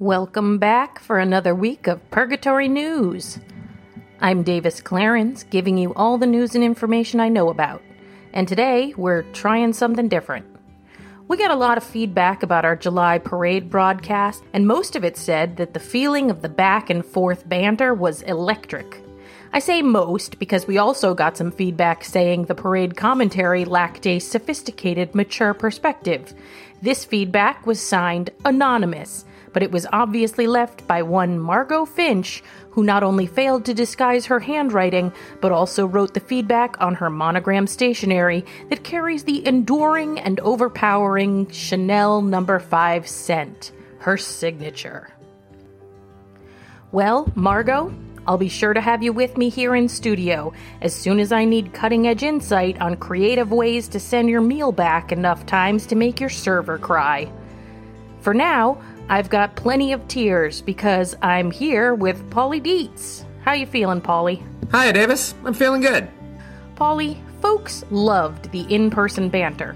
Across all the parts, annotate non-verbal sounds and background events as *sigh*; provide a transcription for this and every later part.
Welcome back for another week of Purgatory News. I'm Davis Clarence, giving you all the news and information I know about. And today, we're trying something different. We got a lot of feedback about our July parade broadcast, and most of it said that the feeling of the back and forth banter was electric. I say most because we also got some feedback saying the parade commentary lacked a sophisticated, mature perspective. This feedback was signed Anonymous, but it was obviously left by one Margot Finch, who not only failed to disguise her handwriting, but also wrote the feedback on her monogram stationery that carries the enduring and overpowering Chanel number 5 scent, her signature. Well, Margot, I'll be sure to have you with me here in studio as soon as I need cutting edge insight on creative ways to send your meal back enough times to make your server cry. For now, I've got plenty of tears because I'm here with Paulie Deets. How you feeling, Paulie? Hi, Davis. I'm feeling good. Paulie, folks loved the in-person banter.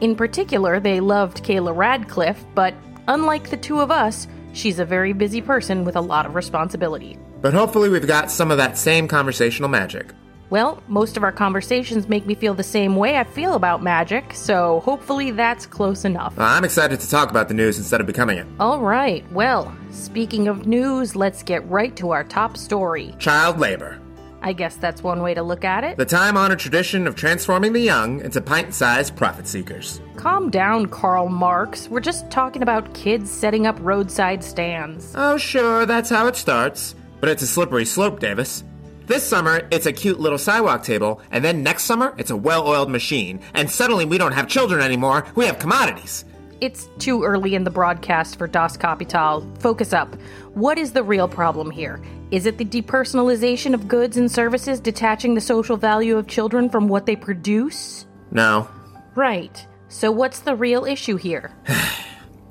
In particular, they loved Kayla Radcliffe, but unlike the two of us, she's a very busy person with a lot of responsibility. But hopefully, we've got some of that same conversational magic. Well, most of our conversations make me feel the same way I feel about magic, so hopefully that's close enough. I'm excited to talk about the news instead of becoming it. All right, well, speaking of news, let's get right to our top story. Child labor. I guess that's one way to look at it. The time honored tradition of transforming the young into pint sized profit seekers. Calm down, Karl Marx. We're just talking about kids setting up roadside stands. Oh, sure, that's how it starts. But it's a slippery slope, Davis. This summer, it's a cute little sidewalk table, and then next summer, it's a well oiled machine, and suddenly we don't have children anymore, we have commodities. It's too early in the broadcast for Das Kapital. Focus up. What is the real problem here? Is it the depersonalization of goods and services detaching the social value of children from what they produce? No. Right. So what's the real issue here? *sighs* *sighs* *sighs*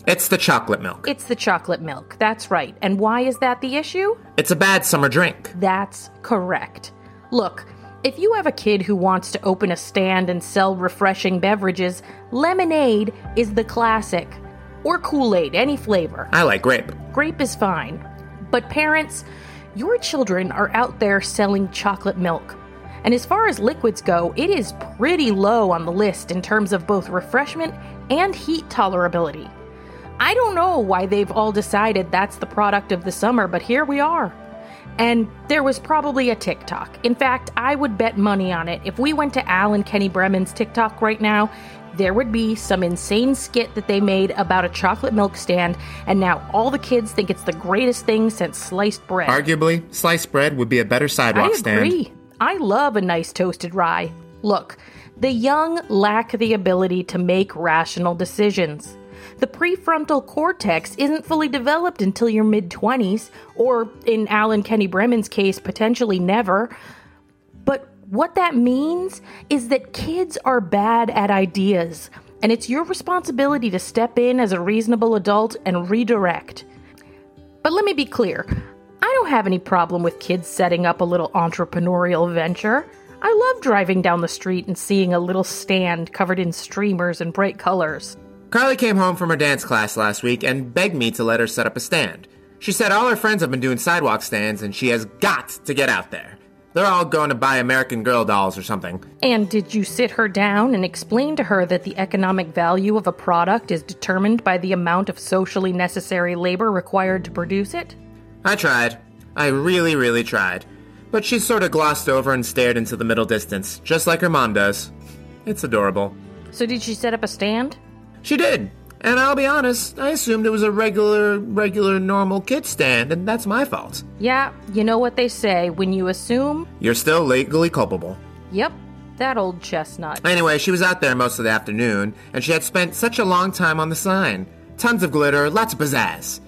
It's the chocolate milk. It's the chocolate milk. That's right. And why is that the issue? It's a bad summer drink. That's correct. Look, if you have a kid who wants to open a stand and sell refreshing beverages, lemonade is the classic. Or Kool Aid, any flavor. I like grape. Grape is fine. But parents, your children are out there selling chocolate milk. And as far as liquids go, it is pretty low on the list in terms of both refreshment and heat tolerability. I don't know why they've all decided that's the product of the summer, but here we are. And there was probably a TikTok. In fact, I would bet money on it. If we went to Al and Kenny Bremen's TikTok right now, there would be some insane skit that they made about a chocolate milk stand, and now all the kids think it's the greatest thing since sliced bread. Arguably, sliced bread would be a better sidewalk I stand. agree. I love a nice toasted rye. Look, the young lack the ability to make rational decisions. The prefrontal cortex isn't fully developed until your mid 20s, or in Alan Kenny Bremen's case, potentially never. But what that means is that kids are bad at ideas, and it's your responsibility to step in as a reasonable adult and redirect. But let me be clear I don't have any problem with kids setting up a little entrepreneurial venture. I love driving down the street and seeing a little stand covered in streamers and bright colors. Carly came home from her dance class last week and begged me to let her set up a stand. She said all her friends have been doing sidewalk stands and she has got to get out there. They're all going to buy American Girl dolls or something. And did you sit her down and explain to her that the economic value of a product is determined by the amount of socially necessary labor required to produce it? I tried. I really, really tried. But she sort of glossed over and stared into the middle distance, just like her mom does. It's adorable. So, did she set up a stand? She did. And I'll be honest, I assumed it was a regular, regular, normal kid stand, and that's my fault. Yeah, you know what they say when you assume? You're still legally culpable. Yep, that old chestnut. Anyway, she was out there most of the afternoon, and she had spent such a long time on the sign. Tons of glitter, lots of pizzazz.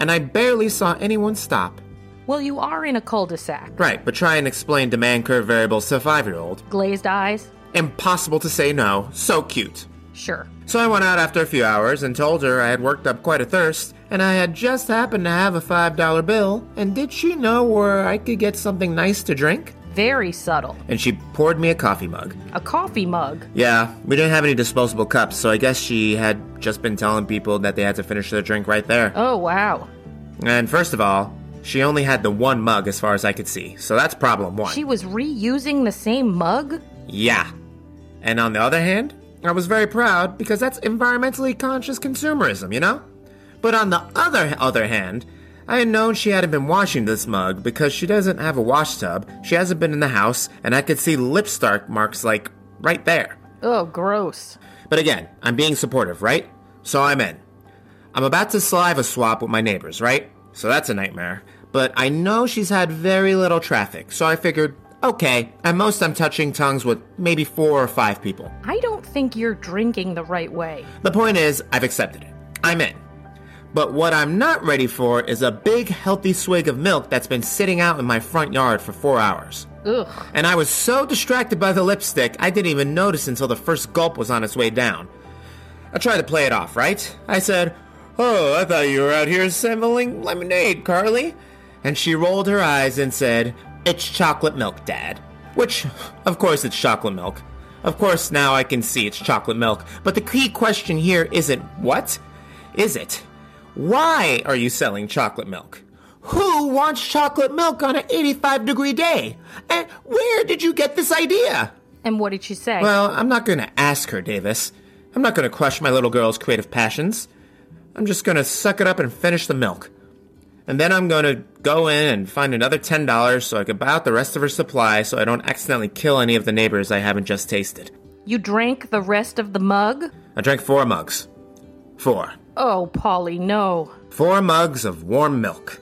And I barely saw anyone stop. Well, you are in a cul de sac. Right, but try and explain demand curve variables to a five year old. Glazed eyes? Impossible to say no. So cute. Sure. So I went out after a few hours and told her I had worked up quite a thirst, and I had just happened to have a $5 bill, and did she know where I could get something nice to drink? Very subtle. And she poured me a coffee mug. A coffee mug? Yeah, we didn't have any disposable cups, so I guess she had just been telling people that they had to finish their drink right there. Oh, wow. And first of all, she only had the one mug as far as I could see, so that's problem one. She was reusing the same mug? Yeah. And on the other hand, I was very proud because that's environmentally conscious consumerism, you know? But on the other other hand, I had known she hadn't been washing this mug because she doesn't have a wash tub, she hasn't been in the house, and I could see lip stark marks like right there. Oh, gross. But again, I'm being supportive, right? So I'm in. I'm about to saliva swap with my neighbors, right? So that's a nightmare. But I know she's had very little traffic, so I figured, okay, at most I'm touching tongues with maybe four or five people. I don't think you're drinking the right way. The point is, I've accepted it. I'm in. But what I'm not ready for is a big, healthy swig of milk that's been sitting out in my front yard for four hours. Ugh. And I was so distracted by the lipstick, I didn't even notice until the first gulp was on its way down. I tried to play it off, right? I said, Oh, I thought you were out here assembling lemonade, Carly. And she rolled her eyes and said, It's chocolate milk, Dad. Which, of course, it's chocolate milk. Of course, now I can see it's chocolate milk. But the key question here isn't what? Is it? Why are you selling chocolate milk? Who wants chocolate milk on an 85 degree day? And where did you get this idea? And what did she say? Well, I'm not going to ask her, Davis. I'm not going to crush my little girl's creative passions. I'm just going to suck it up and finish the milk. And then I'm going to go in and find another $10 so I can buy out the rest of her supply so I don't accidentally kill any of the neighbors I haven't just tasted. you drank the rest of the mug? I drank four mugs. Four. Oh, Paulie, no. Four mugs of warm milk.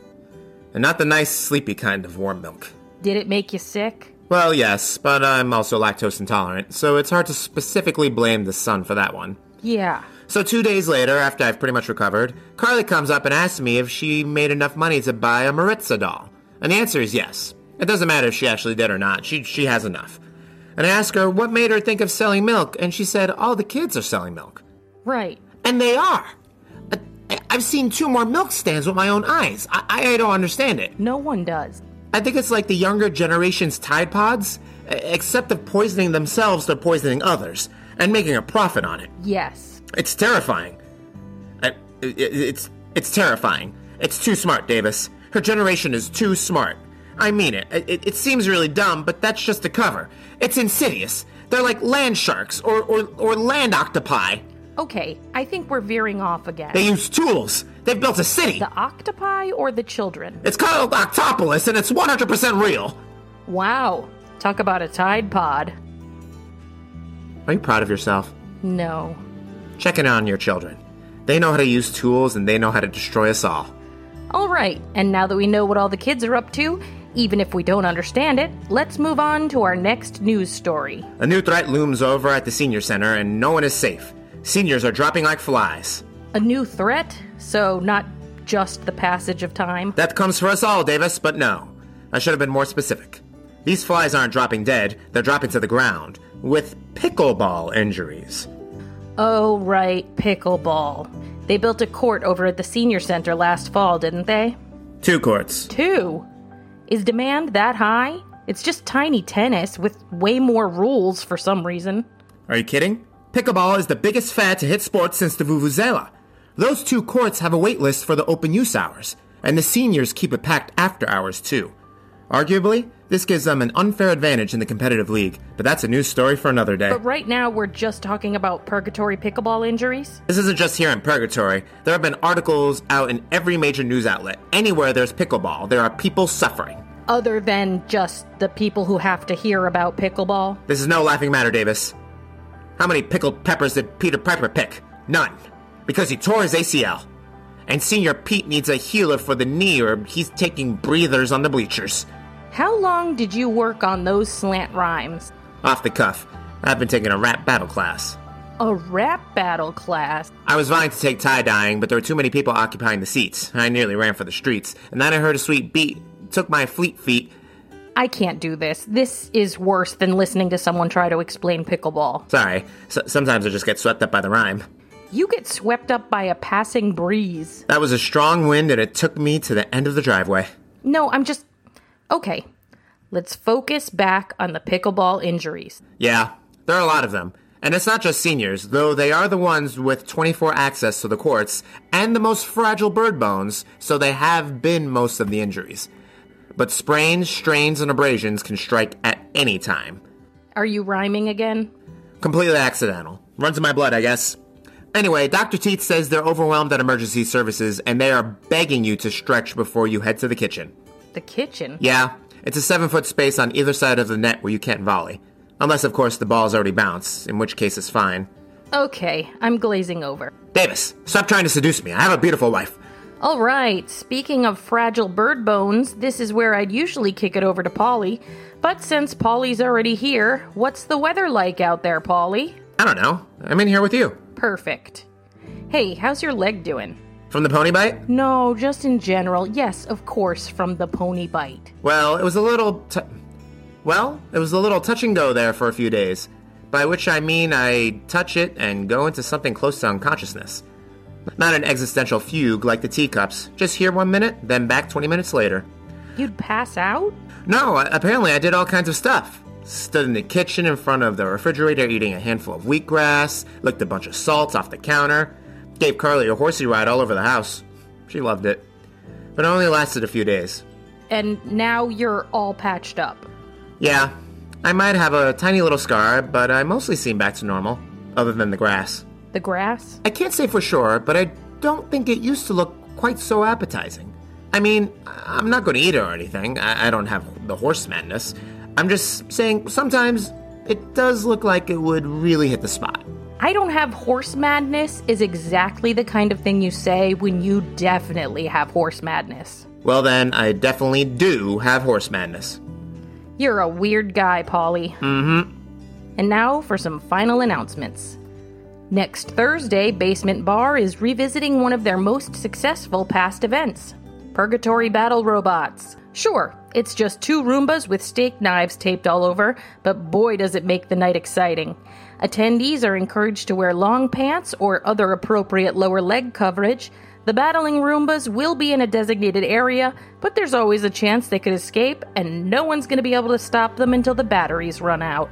And not the nice, sleepy kind of warm milk. Did it make you sick? Well, yes, but I'm also lactose intolerant, so it's hard to specifically blame the sun for that one. Yeah. So, two days later, after I've pretty much recovered, Carly comes up and asks me if she made enough money to buy a Maritza doll. And the answer is yes. It doesn't matter if she actually did or not, she, she has enough. And I ask her what made her think of selling milk, and she said all the kids are selling milk. Right. And they are. I- I've seen two more milk stands with my own eyes. I, I don't understand it. No one does. I think it's like the younger generation's Tide Pods, except of poisoning themselves, they're poisoning others and making a profit on it. Yes. It's terrifying. I, it, it's it's terrifying. It's too smart, Davis. Her generation is too smart. I mean it. it. It seems really dumb, but that's just the cover. It's insidious. They're like land sharks or, or, or land octopi. Okay, I think we're veering off again. They use tools. They've built a city. the octopi or the children? It's called Octopolis, and it's 100% real. Wow. Talk about a Tide Pod. Are you proud of yourself? No. Check in on your children. They know how to use tools, and they know how to destroy us all. All right, and now that we know what all the kids are up to, even if we don't understand it, let's move on to our next news story. A new threat looms over at the senior center, and no one is safe. Seniors are dropping like flies. A new threat? So, not just the passage of time? That comes for us all, Davis, but no. I should have been more specific. These flies aren't dropping dead, they're dropping to the ground, with pickleball injuries. Oh, right, pickleball. They built a court over at the senior center last fall, didn't they? Two courts. Two. Is demand that high? It's just tiny tennis with way more rules for some reason. Are you kidding? Pickleball is the biggest fad to hit sports since the Vuvuzela. Those two courts have a wait list for the open use hours, and the seniors keep it packed after hours too. Arguably, this gives them an unfair advantage in the competitive league, but that's a news story for another day. But right now, we're just talking about purgatory pickleball injuries. This isn't just here in Purgatory. There have been articles out in every major news outlet. Anywhere there's pickleball, there are people suffering. Other than just the people who have to hear about pickleball. This is no laughing matter, Davis. How many pickled peppers did Peter Piper pick? None. Because he tore his ACL. And Senior Pete needs a healer for the knee or he's taking breathers on the bleachers. How long did you work on those slant rhymes? Off the cuff. I've been taking a rap battle class. A rap battle class. I was vying to take tie dyeing, but there were too many people occupying the seats. I nearly ran for the streets. And then I heard a sweet beat, took my fleet feet. I can't do this. This is worse than listening to someone try to explain pickleball. Sorry, s- sometimes I just get swept up by the rhyme. You get swept up by a passing breeze. That was a strong wind and it took me to the end of the driveway. No, I'm just. Okay. Let's focus back on the pickleball injuries. Yeah, there are a lot of them. And it's not just seniors, though they are the ones with 24 access to the courts and the most fragile bird bones, so they have been most of the injuries. But sprains, strains, and abrasions can strike at any time. Are you rhyming again? Completely accidental. Runs in my blood, I guess. Anyway, Dr. Teeth says they're overwhelmed at emergency services and they are begging you to stretch before you head to the kitchen. The kitchen? Yeah, it's a seven foot space on either side of the net where you can't volley. Unless, of course, the ball's already bounced, in which case it's fine. Okay, I'm glazing over. Davis, stop trying to seduce me. I have a beautiful wife. All right, speaking of fragile bird bones, this is where I'd usually kick it over to Paulie. But since Paulie's already here, what's the weather like out there, Paulie? I don't know. I'm in here with you. Perfect. Hey, how's your leg doing? From the pony bite? No, just in general. Yes, of course, from the pony bite. Well, it was a little. T- well, it was a little touch and go there for a few days. By which I mean I touch it and go into something close to unconsciousness. Not an existential fugue like the teacups, just here one minute, then back 20 minutes later. You'd pass out? No, apparently I did all kinds of stuff. Stood in the kitchen in front of the refrigerator eating a handful of wheatgrass, licked a bunch of salt off the counter, gave Carly a horsey ride all over the house. She loved it. But it only lasted a few days. And now you're all patched up. Yeah, I might have a tiny little scar, but I mostly seem back to normal, other than the grass. The grass? I can't say for sure, but I don't think it used to look quite so appetizing. I mean, I'm not going to eat it or anything. I, I don't have the horse madness. I'm just saying sometimes it does look like it would really hit the spot. I don't have horse madness is exactly the kind of thing you say when you definitely have horse madness. Well, then, I definitely do have horse madness. You're a weird guy, Paulie. Mm hmm. And now for some final announcements. Next Thursday, Basement Bar is revisiting one of their most successful past events Purgatory Battle Robots. Sure, it's just two Roombas with steak knives taped all over, but boy does it make the night exciting. Attendees are encouraged to wear long pants or other appropriate lower leg coverage. The battling Roombas will be in a designated area, but there's always a chance they could escape, and no one's going to be able to stop them until the batteries run out.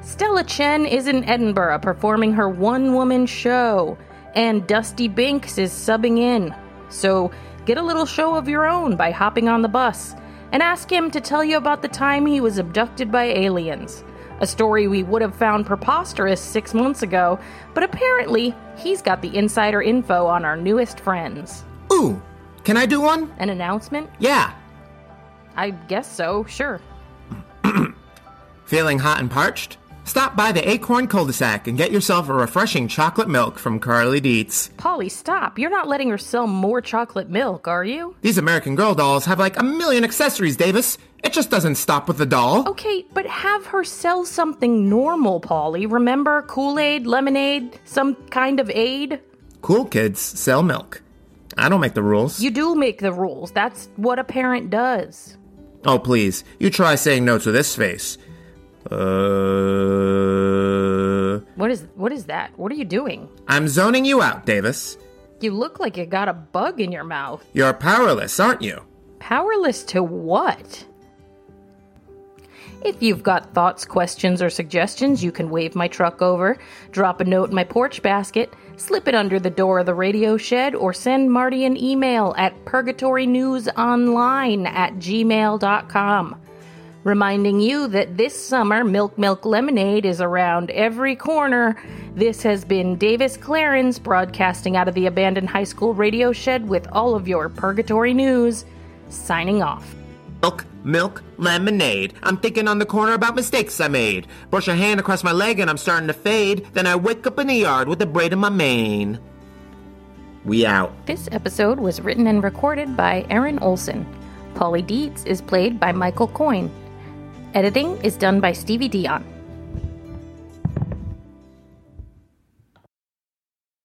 Stella Chen is in Edinburgh performing her one woman show, and Dusty Binks is subbing in. So get a little show of your own by hopping on the bus and ask him to tell you about the time he was abducted by aliens. A story we would have found preposterous six months ago, but apparently he's got the insider info on our newest friends. Ooh, can I do one? An announcement? Yeah. I guess so, sure. *clears throat* Feeling hot and parched? Stop by the Acorn Cul-de-sac and get yourself a refreshing chocolate milk from Carly Deets. Paulie, stop. You're not letting her sell more chocolate milk, are you? These American Girl dolls have like a million accessories, Davis. It just doesn't stop with the doll. Okay, but have her sell something normal, Paulie. Remember Kool Aid, lemonade, some kind of aid? Cool kids sell milk. I don't make the rules. You do make the rules. That's what a parent does. Oh, please. You try saying no to this face. Uh. What is what is that? What are you doing? I'm zoning you out, Davis. You look like you got a bug in your mouth. You're powerless, aren't you? Powerless to what? If you've got thoughts, questions, or suggestions, you can wave my truck over, drop a note in my porch basket, slip it under the door of the radio shed, or send Marty an email at purgatorynewsonline at gmail.com. Reminding you that this summer Milk Milk Lemonade is around every corner. This has been Davis Clarence broadcasting out of the abandoned high school radio shed with all of your purgatory news. Signing off. Milk, milk, lemonade. I'm thinking on the corner about mistakes I made. Brush a hand across my leg and I'm starting to fade. Then I wake up in the yard with a braid in my mane. We out. This episode was written and recorded by Erin Olson. Paulie Deets is played by Michael Coyne. Editing is done by Stevie Dionne.